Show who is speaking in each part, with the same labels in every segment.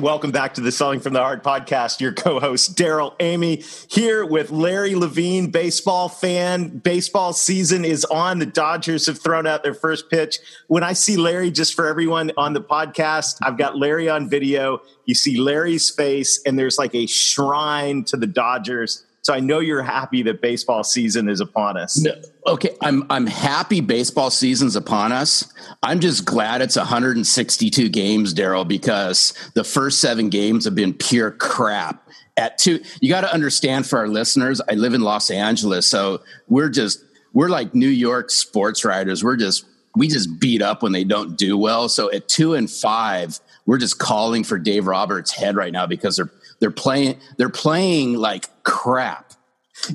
Speaker 1: Welcome back to the Selling from the Heart podcast. Your co-host Darrell Amy here with Larry Levine, baseball fan. Baseball season is on. The Dodgers have thrown out their first pitch. When I see Larry, just for everyone on the podcast, I've got Larry on video. You see Larry's face, and there's like a shrine to the Dodgers so I know you're happy that baseball season is upon us. No,
Speaker 2: okay, I'm I'm happy baseball season's upon us. I'm just glad it's 162 games, Darrell, because the first seven games have been pure crap. At two, you got to understand for our listeners. I live in Los Angeles, so we're just we're like New York sports writers. We're just we just beat up when they don't do well. So at two and five, we're just calling for Dave Roberts' head right now because they're they're playing they're playing like crap.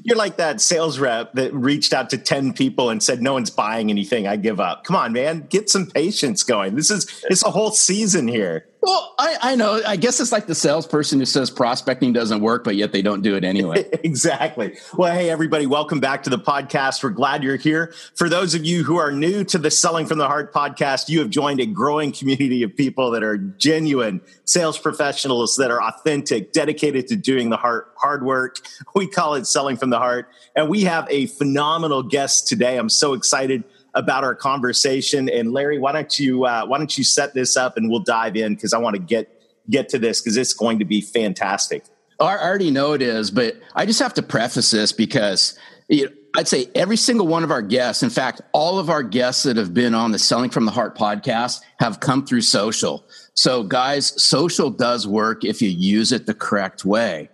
Speaker 1: You're like that sales rep that reached out to 10 people and said, No one's buying anything. I give up. Come on, man. Get some patience going. This is it's a whole season here.
Speaker 2: Well, I, I know. I guess it's like the salesperson who says prospecting doesn't work, but yet they don't do it anyway.
Speaker 1: exactly. Well, hey, everybody, welcome back to the podcast. We're glad you're here. For those of you who are new to the Selling from the Heart podcast, you have joined a growing community of people that are genuine sales professionals that are authentic, dedicated to doing the hard, hard work. We call it Selling from the Heart. And we have a phenomenal guest today. I'm so excited about our conversation. And Larry, why don't you uh, why don't you set this up and we'll dive in because I want to get get to this because it's going to be fantastic.
Speaker 2: I already know it is, but I just have to preface this because you know, I'd say every single one of our guests, in fact, all of our guests that have been on the Selling from the Heart podcast have come through social. So, guys, social does work if you use it the correct way.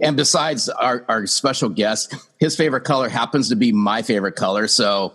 Speaker 2: And besides our, our special guest, his favorite color happens to be my favorite color. So,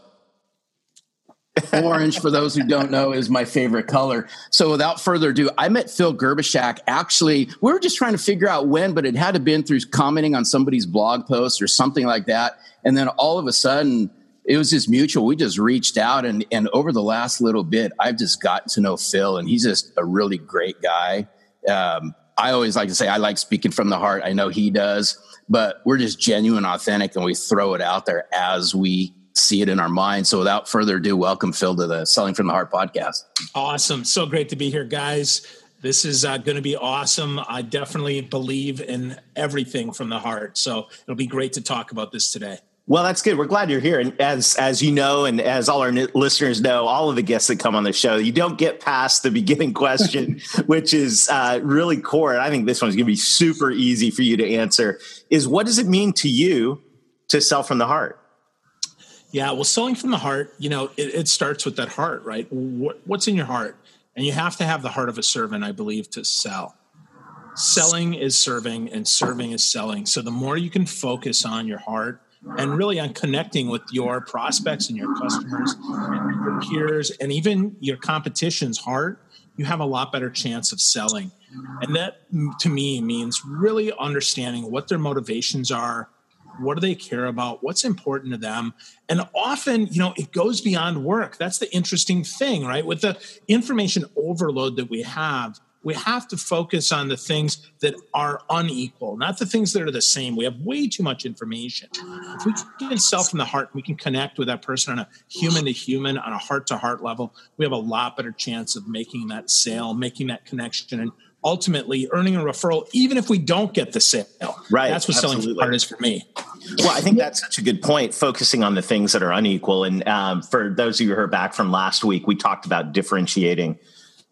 Speaker 2: Orange, for those who don't know, is my favorite color. So without further ado, I met Phil Gerbyshak. Actually, we were just trying to figure out when, but it had to been through commenting on somebody's blog post or something like that. And then all of a sudden, it was just mutual. We just reached out, and and over the last little bit, I've just gotten to know Phil, and he's just a really great guy. Um, I always like to say I like speaking from the heart. I know he does, but we're just genuine, authentic, and we throw it out there as we see it in our mind. So without further ado, welcome Phil to the Selling from the Heart podcast.
Speaker 3: Awesome. So great to be here, guys. This is uh, going to be awesome. I definitely believe in everything from the heart. So it'll be great to talk about this today.
Speaker 1: Well, that's good. We're glad you're here. And as as you know, and as all our listeners know, all of the guests that come on the show, you don't get past the beginning question, which is uh, really core. And I think this one's going to be super easy for you to answer. Is what does it mean to you to sell from the heart?
Speaker 3: Yeah, well, selling from the heart, you know, it, it starts with that heart, right? What, what's in your heart? And you have to have the heart of a servant, I believe, to sell. Selling is serving, and serving is selling. So the more you can focus on your heart and really on connecting with your prospects and your customers and your peers and even your competition's heart, you have a lot better chance of selling. And that to me means really understanding what their motivations are, what do they care about what's important to them and often you know it goes beyond work that's the interesting thing right with the information overload that we have we have to focus on the things that are unequal, not the things that are the same. We have way too much information. If we can sell from the heart, we can connect with that person on a human to human, on a heart to heart level. We have a lot better chance of making that sale, making that connection, and ultimately earning a referral, even if we don't get the sale.
Speaker 1: Right.
Speaker 3: That's what absolutely. selling part is for me.
Speaker 1: Well, I think that's such a good point, focusing on the things that are unequal. And um, for those of you who heard back from last week, we talked about differentiating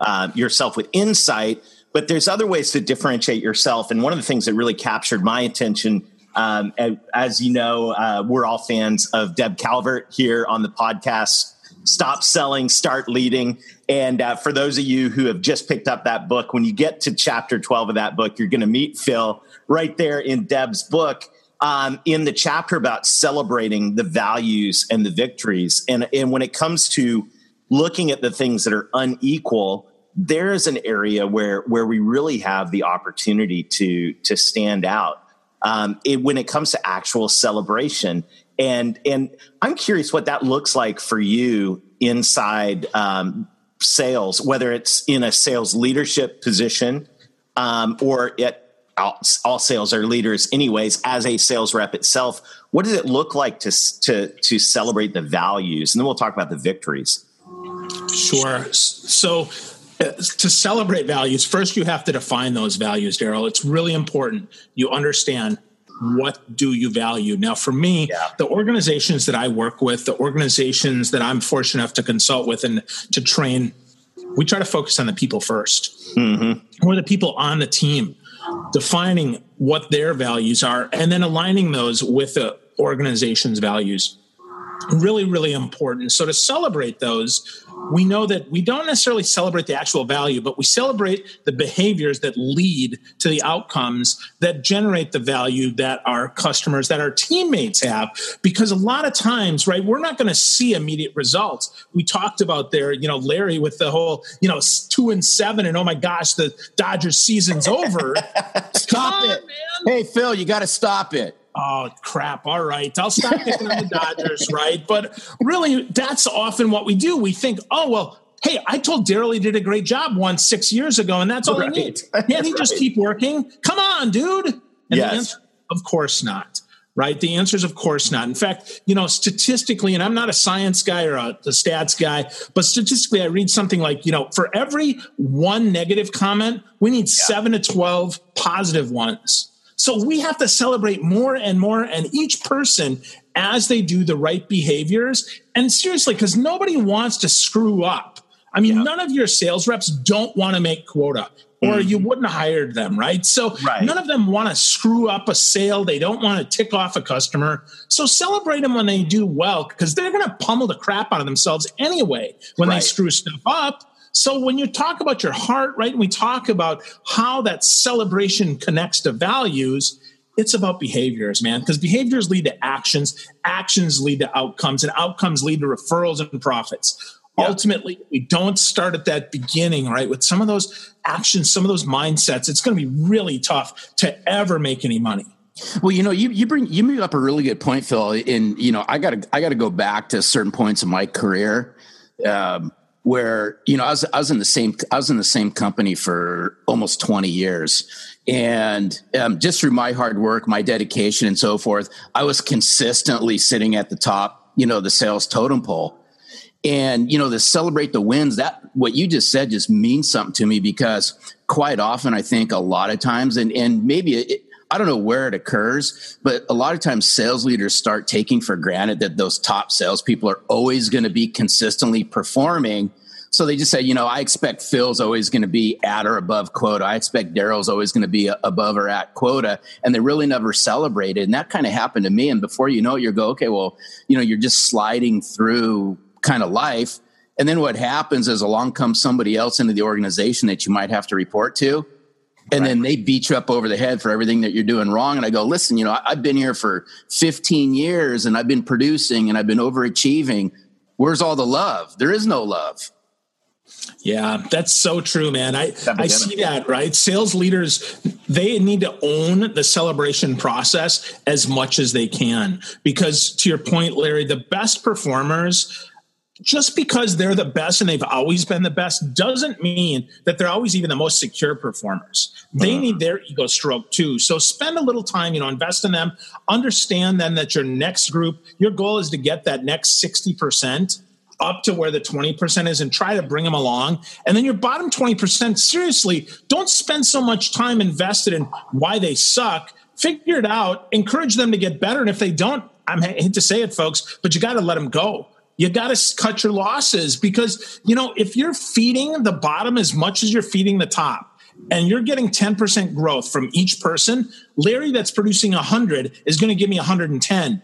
Speaker 1: uh, yourself with insight, but there's other ways to differentiate yourself. And one of the things that really captured my attention, um, as you know, uh, we're all fans of Deb Calvert here on the podcast. Stop selling, start leading. And uh, for those of you who have just picked up that book, when you get to chapter 12 of that book, you're going to meet Phil right there in Deb's book. Um, in the chapter about celebrating the values and the victories. And, and when it comes to looking at the things that are unequal, there is an area where where we really have the opportunity to to stand out um, it, when it comes to actual celebration. And and I'm curious what that looks like for you inside um, sales, whether it's in a sales leadership position um, or at all, all, sales are leaders anyways as a sales rep itself what does it look like to to to celebrate the values? And then we'll talk about the victories.
Speaker 3: Sure. So uh, to celebrate values first you have to define those values darrell. It's really important you understand what do you value now for me yeah. the organizations that i work with the organizations that i'm fortunate enough to consult with and to train we try to focus on the people 1st mm-hmm. or the people on the team defining what their values are and then aligning those with the organization's values really really important so to celebrate those we know that we don't necessarily celebrate the actual value, but we celebrate the behaviors that lead to the outcomes that generate the value that our customers, that our teammates have. Because a lot of times, right, we're not going to see immediate results. We talked about there, you know, Larry with the whole, you know, two and seven, and oh my gosh, the Dodgers season's over.
Speaker 2: stop on, it. Man. Hey, Phil, you got to stop it
Speaker 3: oh crap. All right. I'll stop picking on the dodgers right? But really that's often what we do. We think oh well hey i told darrell he did a great job once six years ago and that's all right. he needs. Can't he right. just keep working. Come on dude. And
Speaker 1: yes. Answer,
Speaker 3: of course not right? The answer is of course not. In fact you know statistically and i'm not a science guy or a, a stats guy but statistically i read something like you know for every one negative comment we need yeah. seven to 12 positive ones so we have to celebrate more and more, and each person as they do the right behaviors. And seriously, because nobody wants to screw up. I mean, yeah. none of your sales reps don't want to make quota or mm. you wouldn't have hired them, right? So right. none of them want to screw up a sale. They don't want to tick off a customer. So celebrate them when they do well because they're going to pummel the crap out of themselves anyway when right. they screw stuff up. So when you talk about your heart, right, and we talk about how that celebration connects to values, it's about behaviors, man, because behaviors lead to actions, actions lead to outcomes, and outcomes lead to referrals and profits. Yeah. Ultimately, we don't start at that beginning, right? With some of those actions, some of those mindsets, it's going to be really tough to ever make any money.
Speaker 2: Well, you know, you you bring you bring up a really good point, Phil. And you know, I got to I got to go back to certain points in my career. Um, where you know I was I was in the same I was in the same company for almost 20 years. And um, just through my hard work my dedication and so forth I was consistently sitting at the top you know the sales totem pole. And you know to celebrate the wins that what you just said just means something to me because quite often I think a lot of times and and maybe it, I don't know where it occurs, but a lot of times sales leaders start taking for granted that those top salespeople are always going to be consistently performing. So they just say, you know, I expect Phil's always going to be at or above quota. I expect Darrell's always going to be uh, above or at quota. And they really never celebrated. And that kind of happened to me. And before you know it, you go, okay, well, you know, you're just sliding through kind of life. And then what happens is along comes somebody else into the organization that you might have to report to and right. then they beat you up over the head for everything that you're doing wrong. And I go, listen, you know, I've been here for 15 years and I've been producing and I've been overachieving. Where's all the love? There is no love.
Speaker 3: Yeah, that's so true, man. I, I see that, right? Sales leaders, they need to own the celebration process as much as they can. Because to your point, Larry, the best performers just because they're the best and they've always been the best doesn't mean that they're always even the most secure performers. They uh. need their ego stroke too. So spend a little time, you know, invest in them. Understand then that your next group, your goal is to get that next 60% up to where the 20% is and try to bring them along. And then your bottom 20%, seriously, don't spend so much time invested in why they suck. Figure it out, encourage them to get better. And if they don't, I hate to say it, folks, but you got to let them go you got to cut your losses because you know if you're feeding the bottom as much as you're feeding the top and you're getting 10% growth from each person larry that's producing 100 is going to give me 110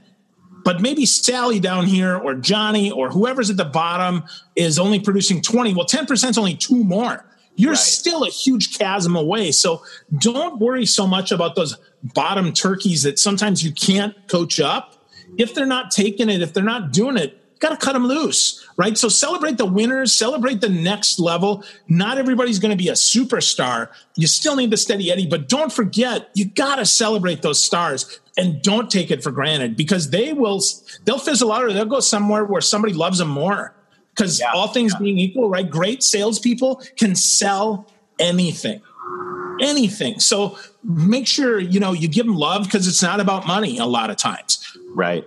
Speaker 3: but maybe sally down here or johnny or whoever's at the bottom is only producing 20 well 10% is only two more. You're right. still a huge chasm away. So don't worry so much about those bottom turkeys that sometimes you can't coach up. If they're not taking it if they're not doing it got to cut them loose, right? So celebrate the winners, celebrate the next level. Not everybody's going to be a superstar. You still need the steady Eddie, but don't forget, you got to celebrate those stars and don't take it for granted because they will, they'll fizzle out or they'll go somewhere where somebody loves them more. Because yeah, all things yeah. being equal, right? Great salespeople can sell anything anything. So make sure you know you give them love because it's not about money a lot of times.
Speaker 1: Right.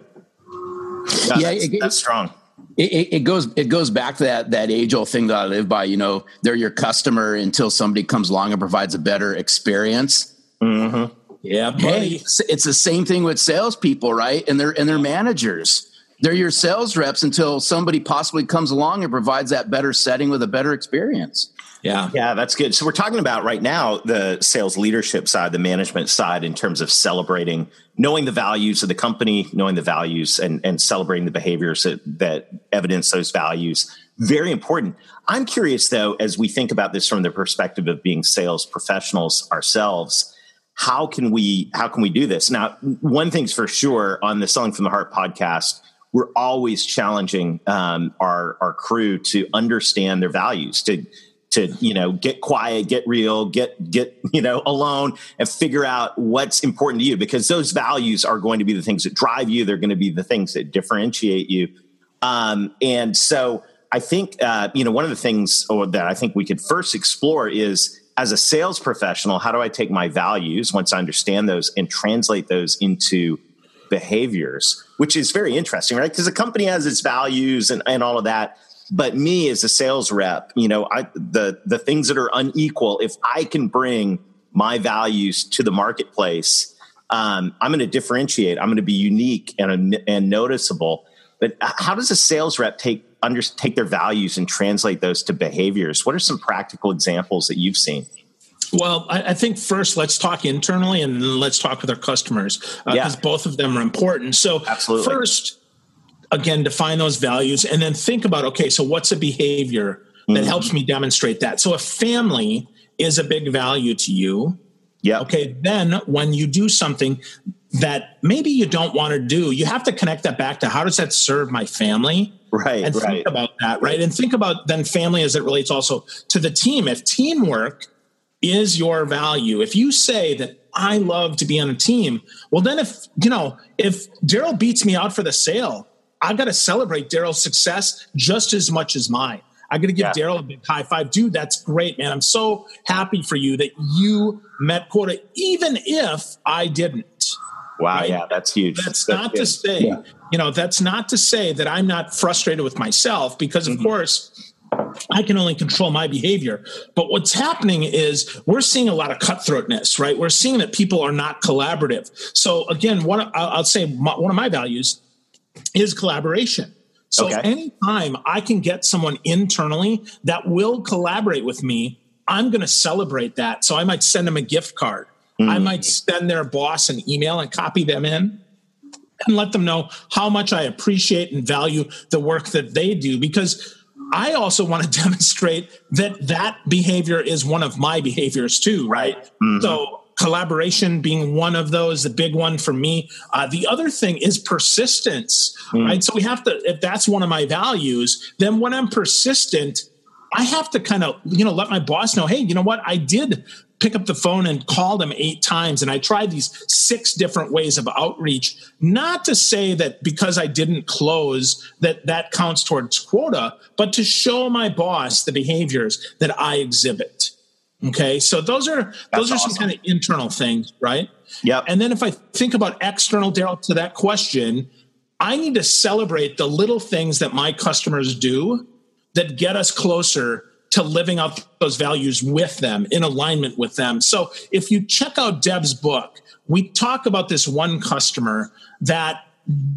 Speaker 2: Yeah, yeah that's,
Speaker 1: it, that's strong.
Speaker 2: It, it, goes it goes back to that that age old thing that I live by. You know, they're your customer until somebody comes along and provides a better experience.
Speaker 1: Mm-hmm.
Speaker 3: Yeah, buddy.
Speaker 2: Hey, it's the same thing with salespeople, right? And they're and their managers. They're your sales reps until somebody possibly comes along and provides that better setting with a better experience.
Speaker 1: Yeah. Yeah, that's good. So we're talking about right now the sales leadership side, the management side in terms of celebrating, knowing the values of the company, knowing the values and, and celebrating the behaviors that, that evidence those values. Very important. I'm curious though, as we think about this from the perspective of being sales professionals ourselves, how can we how can we do this? Now, one thing's for sure on the Selling from the Heart podcast, we're always challenging um, our our crew to understand their values, to to you know get quiet get real get get you know alone and figure out what's important to you because those values are going to be the things that drive you. They're going to be the things that differentiate you. Um, and so i think uh, you know one of the things or that i think we could first explore is as a sales professional how do i take my values once i understand those and translate those into behaviors which is very interesting right? Because a company has its values and, and all of that but me as a sales rep you know i the the things that are unequal if i can bring my values to the marketplace um, i'm going to differentiate i'm going to be unique and and noticeable but how does a sales rep take under take their values and translate those to behaviors what are some practical examples that you've seen
Speaker 3: well, I, I, think first let's talk internally and let's talk with our customers because uh, yeah. both of them are important. So,
Speaker 1: Absolutely.
Speaker 3: first, again define those values and then think about okay so what's a behavior that mm-hmm. helps me demonstrate that so a family is a big value to you
Speaker 1: yeah
Speaker 3: okay then when you do something that maybe you don't want to do you have to connect that back to how does that serve my family
Speaker 1: right
Speaker 3: and
Speaker 1: right.
Speaker 3: think about that right and think about then family as it relates also to the team if teamwork is your value if you say that I love to be on a team. Well, then if, you know, if Darrell beats me out for the sale, I've got to celebrate Darrell's success just as much as mine. I got to give yeah. Darrell a big high five. Dude, that's great, man. I'm so happy for you that you met quota, even if I didn't.
Speaker 1: Wow, right? yeah, that's huge.
Speaker 3: That's, that's not huge. to say, yeah. you know, that's not to say that I'm not frustrated with myself because, of mm-hmm. course, I can only control my behavior. But what's happening is we're seeing a lot of cutthroatness, right? We're seeing that people are not collaborative. So again, one I'll say one of my values is collaboration. So okay. anytime I can get someone internally that will collaborate with me, I'm going to celebrate that. So I might send them a gift card. Mm. I might send their boss an email and copy them in and let them know how much I appreciate and value the work that they do because I also want to demonstrate that that behavior is one of my behaviors too, right? Mm-hmm. So collaboration being one of those, the big one for me. Uh, the other thing is persistence, mm. right? So we have to, if that's one of my values, then when I'm persistent, I have to kind of, you know, let my boss know, hey, you know what? I did pick up the phone and call them eight times. And I tried these six different ways of outreach, not to say that because I didn't close that that counts towards quota, but to show my boss the behaviors that I exhibit. Okay, so those are That's those are awesome. some kind of internal things, right?
Speaker 1: Yeah.
Speaker 3: And then if I think about external, Darrell, to that question, I need to celebrate the little things that my customers do that get us closer to living out those values with them in alignment with them. So if you check out Deb's book, we talk about this one customer that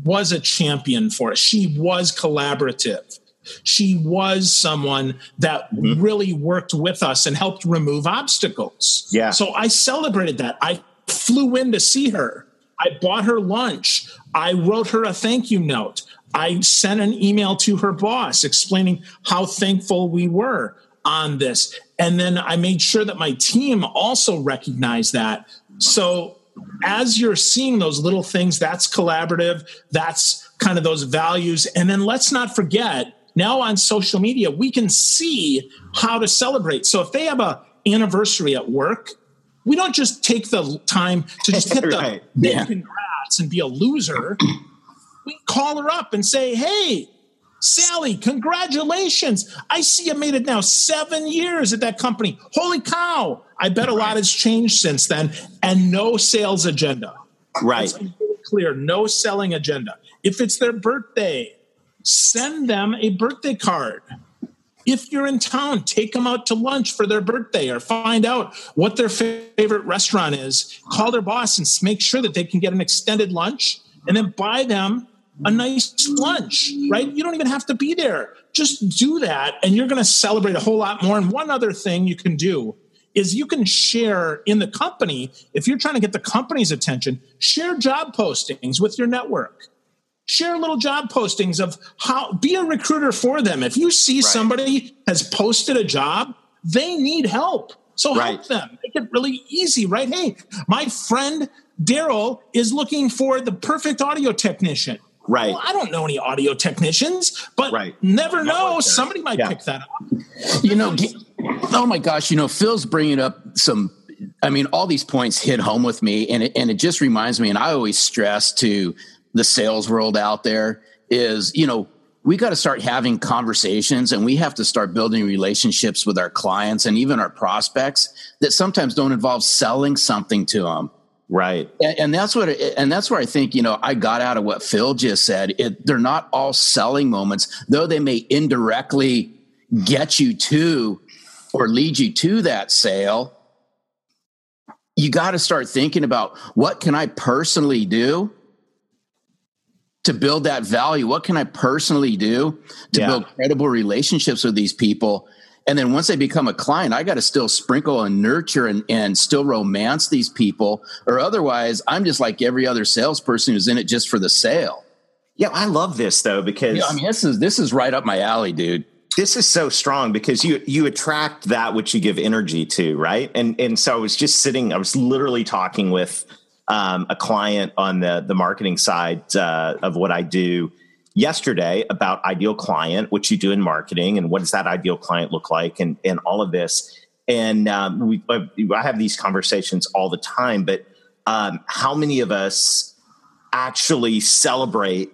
Speaker 3: was a champion for us. She was collaborative she was someone that mm-hmm. really worked with us and helped remove obstacles.
Speaker 1: Yeah.
Speaker 3: So I celebrated that. I flew in to see her. I bought her lunch. I wrote her a thank you note. I sent an email to her boss explaining how thankful we were on this. And then I made sure that my team also recognized that. So as you're seeing those little things, that's collaborative, that's kind of those values. And then let's not forget now on social media, we can see how to celebrate. So if they have a anniversary at work, we don't just take the time to just hit right. the yeah. congrats and be a loser. We call her up and say, hey, Sally, congratulations. I see you made it now seven years at that company. Holy cow. I bet a lot has changed since then. And no sales agenda.
Speaker 1: Right.
Speaker 3: clear. No selling agenda. If it's their birthday, send them a birthday card. If you're in town, take them out to lunch for their birthday or find out what their favorite restaurant is. Call their boss and make sure that they can get an extended lunch and then buy them a nice lunch, right? You don't even have to be there. Just do that, and you're going to celebrate a whole lot more. And one other thing you can do is you can share in the company, if you're trying to get the company's attention, share job postings with your network. Share little job postings of how, be a recruiter for them. If you see right. somebody has posted a job, they need help. So right. help them. Make it really easy, right? Hey, my friend Darrell is looking for the perfect audio technician.
Speaker 1: Right.
Speaker 3: Well, I don't know any audio technicians, but right. never know. Somebody might yeah. pick that up.
Speaker 2: You know, oh my gosh, you know, Phil's bringing up some. I mean, all these points hit home with me, and it, and it just reminds me. And I always stress to the sales world out there is, you know, we got to start having conversations and we have to start building relationships with our clients and even our prospects that sometimes don't involve selling something to them
Speaker 1: Right.
Speaker 2: And, and, that's what, it, and that's where I think, you know, I got out of what Phil just said. It, they're not all selling moments, though they may indirectly get you to or lead you to that sale. You got to start thinking about what can I personally do to build that value? What can I personally do to yeah. build credible relationships with these people? And then once they become a client, I got to still sprinkle and nurture and, and still romance these people, or otherwise, I'm just like every other salesperson who's in it just for the sale.
Speaker 1: Yeah, I love this though because
Speaker 2: yeah, I mean this is this is right up my alley, dude.
Speaker 1: This is so strong because you you attract that which you give energy to, right? And and so I was just sitting, I was literally talking with um, a client on the the marketing side uh, of what I do yesterday about ideal client, which you do in marketing, and what does that ideal client look like, and and all of this. And um, we, I have these conversations all the time, but um, how many of us actually celebrate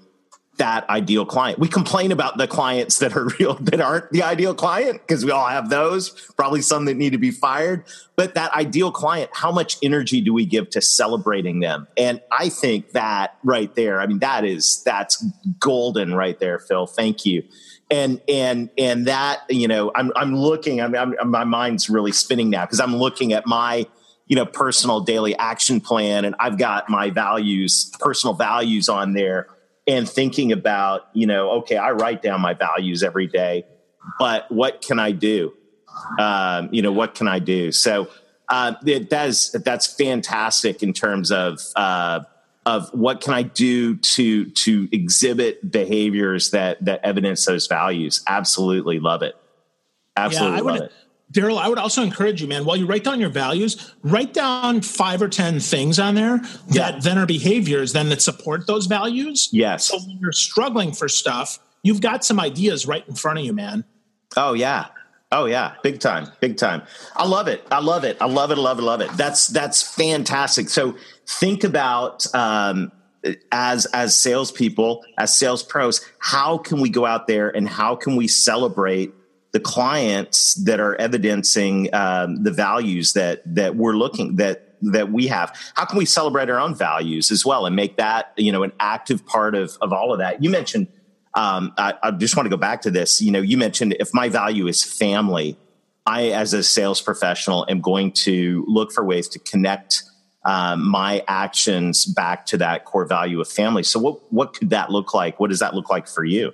Speaker 1: that ideal client. We complain about the clients that are real that aren't the ideal client because we all have those, probably some that need to be fired, but that ideal client, how much energy do we give to celebrating them? And I think that right there, I mean that is that's golden right there, Phil. Thank you. And and and that, you know, I'm I'm looking I mean I'm, my mind's really spinning now because I'm looking at my you know personal daily action plan and I've got my values, personal values on there and thinking about, you know, okay, I write down my values every day, but what can I do? Um, you know, what can I do? So uh, it, that is that's fantastic in terms of uh, of what can I do to to exhibit behaviors that that evidence those values. Absolutely love it. Absolutely yeah, love it.
Speaker 3: Darrell, I would also encourage you, man, while you write down your values, write down five or 10 things on there that then are behaviors then that support those values.
Speaker 1: Yes.
Speaker 3: So when you're struggling for stuff, you've got some ideas right in front of you, man.
Speaker 1: Oh, yeah. Oh yeah, big time, big time. I love it. I love it. I love it. I love it. Love it. That's that's fantastic. So think about um, as as salespeople, as sales pros, how can we go out there and how can we celebrate the clients that are evidencing um, the values that that we're looking that that we have. How can we celebrate our own values as well and make that you know an active part of of all of that? You mentioned um, I, I just want to go back to this. You know you mentioned if my value is family i as a sales professional am going to look for ways to connect um, my actions back to that core value of family. So what what could that look like? What does that look like for you?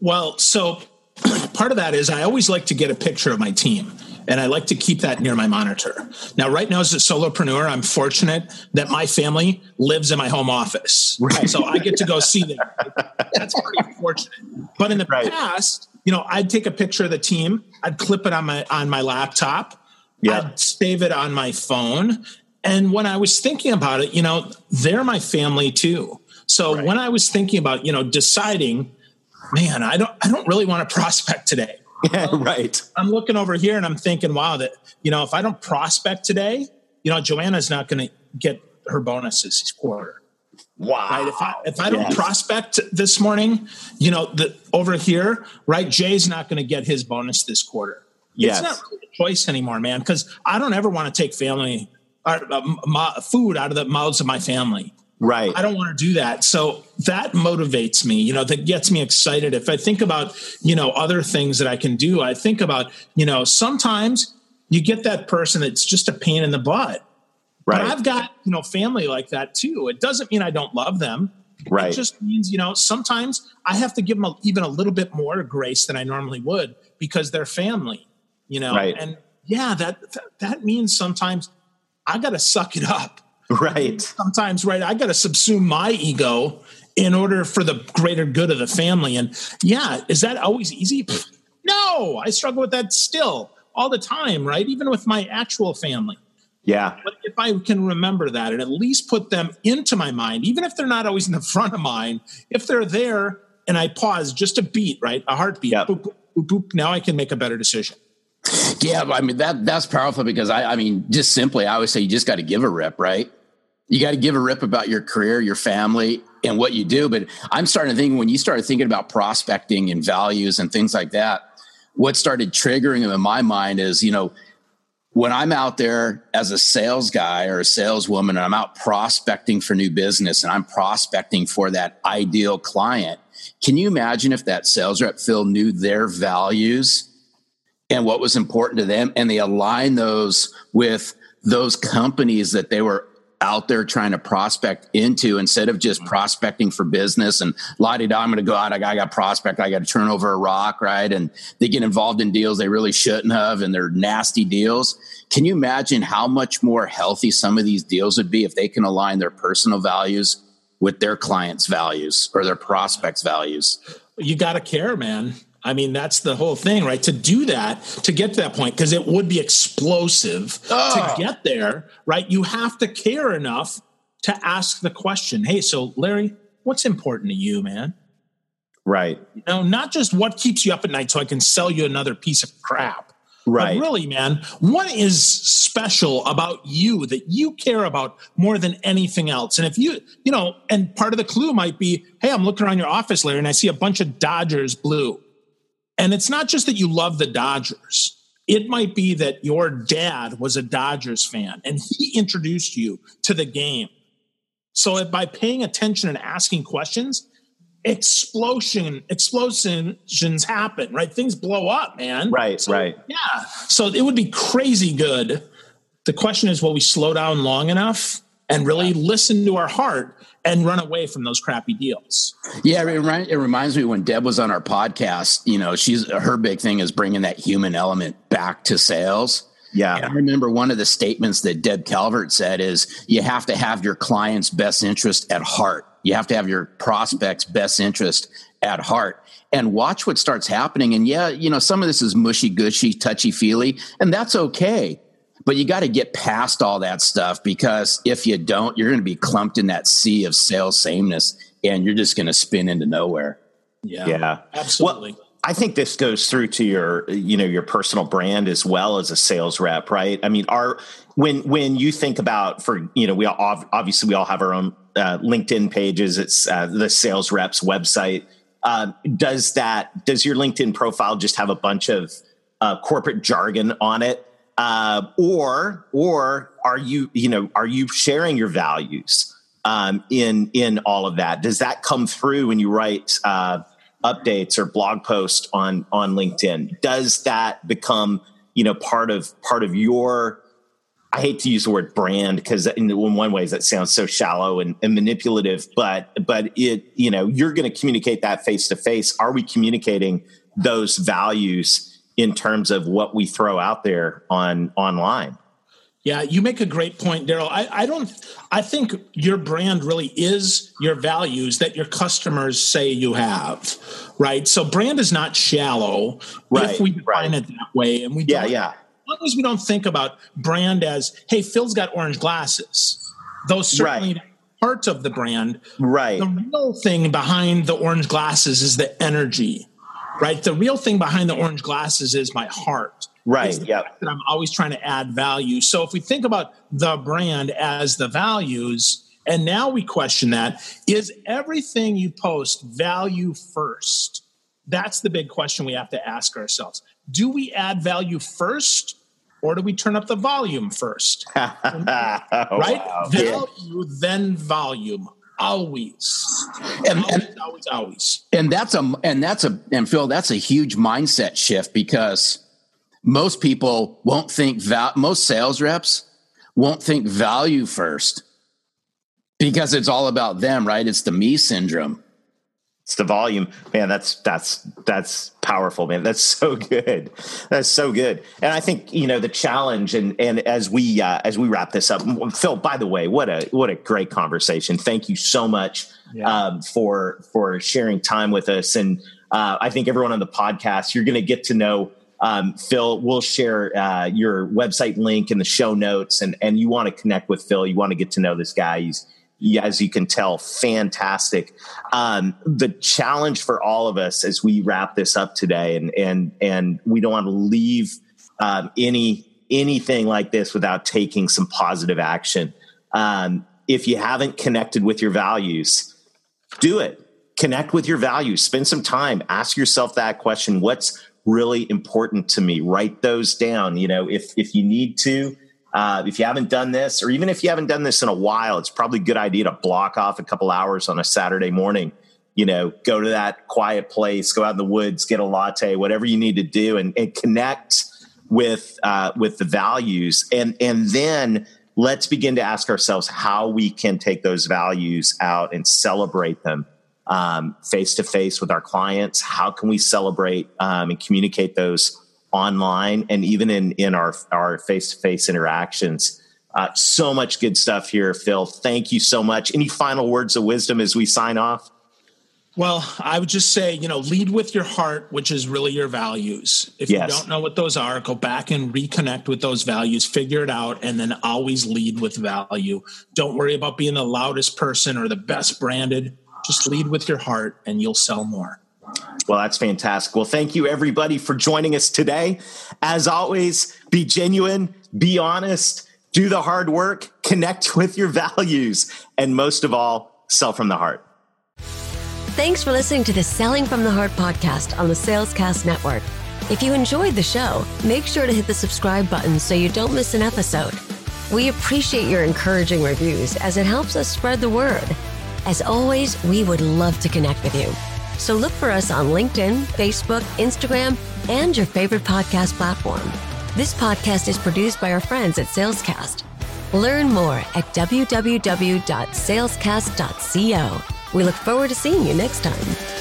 Speaker 3: Well so part of that is I always like to get a picture of my team and I like to keep that near my monitor. Now, right now, as a solopreneur, I'm fortunate that my family lives in my home office. Right. So I get to go see them. That's pretty fortunate. But in the right. past, you know, I'd take a picture of the team, I'd clip it on my on my laptop, yeah. I'd save it on my phone. And when I was thinking about it, you know, they're my family too. So right. when I was thinking about, you know, deciding, man, I don't, I don't really want to prospect today.
Speaker 1: Yeah, right.
Speaker 3: I'm looking over here and I'm thinking, wow, that, you know, if I don't prospect today, you know, Joanna's not going to get her bonuses this quarter.
Speaker 1: Wow.
Speaker 3: Right. If I if I don't yes. prospect this morning, you know, the over here, right, Jay's not going to get his bonus this quarter. Yes. It's not really a choice anymore, man, because I don't ever want to take family or uh, my, food out of the mouths of my family.
Speaker 1: Right.
Speaker 3: I don't want to do that. So that motivates me, you know, that gets me excited. If I think about, you know, other things that I can do, I think about, you know, sometimes you get that person that's just a pain in the butt Right. But I've got, you know, family like that too. It doesn't mean I don't love them.
Speaker 1: Right.
Speaker 3: It just means, you know, sometimes I have to give them a, even a little bit more grace than I normally would because they're family, you know.
Speaker 1: Right.
Speaker 3: And yeah, that, that that means sometimes I got to suck it up.
Speaker 1: Right.
Speaker 3: Sometimes, right, I got to subsume my ego in order for the greater good of the family. And yeah, is that always easy? No, I struggle with that still all the time, right? Even with my actual family.
Speaker 1: Yeah.
Speaker 3: But if I can remember that and at least put them into my mind, even if they're not always in the front of mind, if they're there and I pause just a beat, right? A heartbeat, yep. boop, boop, boop, now I can make a better decision.
Speaker 2: Yeah, I mean that that's powerful because I I mean just simply I always say you just got to give a rip, right? You got to give a rip about your career, your family, and what you do. But I'm starting to think when you started thinking about prospecting and values and things like that, what started triggering them in my mind is, you know, when I'm out there as a sales guy or a saleswoman and I'm out prospecting for new business and I'm prospecting for that ideal client, can you imagine if that sales rep Phil knew their values and what was important to them and they align those with those companies that they were out there trying to prospect into instead of just mm-hmm. prospecting for business and la di da, I'm going to go out. I got, I got prospect. I got to turn over a rock, right? And they get involved in deals they really shouldn't have, and they're nasty deals. Can you imagine how much more healthy some of these deals would be if they can align their personal values with their clients' values or their prospects' values?
Speaker 3: You got to care, man. I mean, that's the whole thing, right? To do that, to get to that point, because it would be explosive oh. to ah. get there, right? You have to care enough to ask the question, hey, so Larry, what's important to you, man?
Speaker 1: Right.
Speaker 3: You know, not just what keeps you up at night so I can sell you another piece of crap.
Speaker 1: Right.
Speaker 3: But really, man, what is special about you that you care about more than anything else? And if you, you know, and part of the clue might be, hey, I'm looking around your office, Larry, and I see a bunch of Dodgers blue. And it's not just that you love the Dodgers. It might be that your dad was a Dodgers fan and he introduced you to the game. So by paying attention and asking questions, explosion explosions happen, right? Things blow up, man.
Speaker 1: Right,
Speaker 3: so,
Speaker 1: right.
Speaker 3: Yeah. So it would be crazy good. The question is, will we slow down long enough and really listen to our heart and run away from those crappy deals.
Speaker 2: Yeah, it, remind, it reminds me when Deb was on our podcast. You know, she's her big thing is bringing that human element back to sales.
Speaker 1: Yeah,
Speaker 2: and I remember one of the statements that Deb Calvert said is you have to have your client's best interest at heart. You have to have your prospect's best interest at heart and watch what starts happening. And yeah, you know, some of this is mushy gushy, touchy feely, and that's okay. But you got to get past all that stuff because if you don't, you're going to be clumped in that sea of sales sameness and you're just going to spin into nowhere.
Speaker 1: Yeah. Yeah.
Speaker 3: Absolutely.
Speaker 1: Well, I think this goes through to your, you know, your personal brand as well as a sales rep, right? I mean, our when when you think about for you know we all obviously we all have our own uh, LinkedIn pages. It's uh, the sales reps website. Uh, does that does your LinkedIn profile just have a bunch of uh, corporate jargon on it? Uh, or or are you you know are you sharing your values um, in in all of that? Does that come through when you write uh, updates or blog posts on on LinkedIn? Does that become you know part of part of your I hate to use the word brand because in one way that sounds so shallow and, and manipulative, but but it you know you're going to communicate that face to face. Are we communicating those values? In terms of what we throw out there on online.
Speaker 3: Yeah, you make a great point, Darrell. I, I, don't. I think your brand really is your values that your customers say you have, right? So brand is not shallow
Speaker 1: right,
Speaker 3: if we define right. it that way, and we
Speaker 1: yeah yeah.
Speaker 3: As long as we don't think about brand as, hey, Phil's got orange glasses. Those certainly
Speaker 1: right.
Speaker 3: part of the brand.
Speaker 1: Right.
Speaker 3: The real thing behind the orange glasses is the energy, right? The real thing behind the orange glasses is my heart.
Speaker 1: Right. Yeah.
Speaker 3: That I'm always trying to add value. So if we think about the brand as the values, and now we question that is everything you post value first? That's the big question we have to ask ourselves. Do we add value first or do we turn up the volume first? right?
Speaker 1: Wow.
Speaker 3: Value, then volume. Always.
Speaker 2: And,
Speaker 3: Always,
Speaker 2: and
Speaker 3: always, always.
Speaker 2: and that's a and that's a and Phil, that's a huge mindset shift because most people won't think val- most sales reps won't think value first because it's all about them, right? It's the me syndrome.
Speaker 1: It's the volume, man. That's that's that's powerful, man. That's so good. That's so good. And I think you know the challenge. And and as we uh, as we wrap this up, Phil. By the way, what a what a great conversation. Thank you so much
Speaker 3: Yeah.
Speaker 1: um, for for sharing time with us. And uh, I think everyone on the podcast, you're going to get to know. Um, Phil, we'll share uh, your website link in the show notes, and and you want to connect with Phil. You want to get to know this guy. He's as you can tell, fantastic. Um, the challenge for all of us as we wrap this up today, and and and we don't want to leave um, any anything like this without taking some positive action. Um, if you haven't connected with your values, do it. Connect with your values. Spend some time. Ask yourself that question: What's really important to me? Write those down. You know, if if you need to. Uh, if you haven't done this, or even if you haven't done this in a while, it's probably a good idea to block off a couple hours on a Saturday morning. You know, go to that quiet place, go out in the woods, get a latte, whatever you need to do, and, and connect with uh, with the values, and and then let's begin to ask ourselves how we can take those values out and celebrate them face to face with our clients. How can we celebrate um, and communicate those online and even in in our our face to face interactions? Uh, so much good stuff here, Phil. Thank you so much. Any final words of wisdom as we sign off?
Speaker 3: Well, I would just say, you know, lead with your heart, which is really your values. If
Speaker 1: Yes.
Speaker 3: you don't know what those are, go back and reconnect with those values, figure it out, and then always lead with value. Don't worry about being the loudest person or the best branded. Just lead with your heart and you'll sell more.
Speaker 1: Well, that's fantastic. Well, thank you everybody for joining us today. As always, be genuine, be honest, do the hard work, connect with your values, and most of all, sell from the heart.
Speaker 4: Thanks for listening to the Selling from the Heart podcast on the Salescast Network. If you enjoyed the show, make sure to hit the subscribe button so you don't miss an episode. We appreciate your encouraging reviews as it helps us spread the word. As always, we would love to connect with you. So look for us on LinkedIn, Facebook, Instagram, and your favorite podcast platform. This podcast is produced by our friends at Salescast. Learn more at www.salescast.co. We look forward to seeing you next time.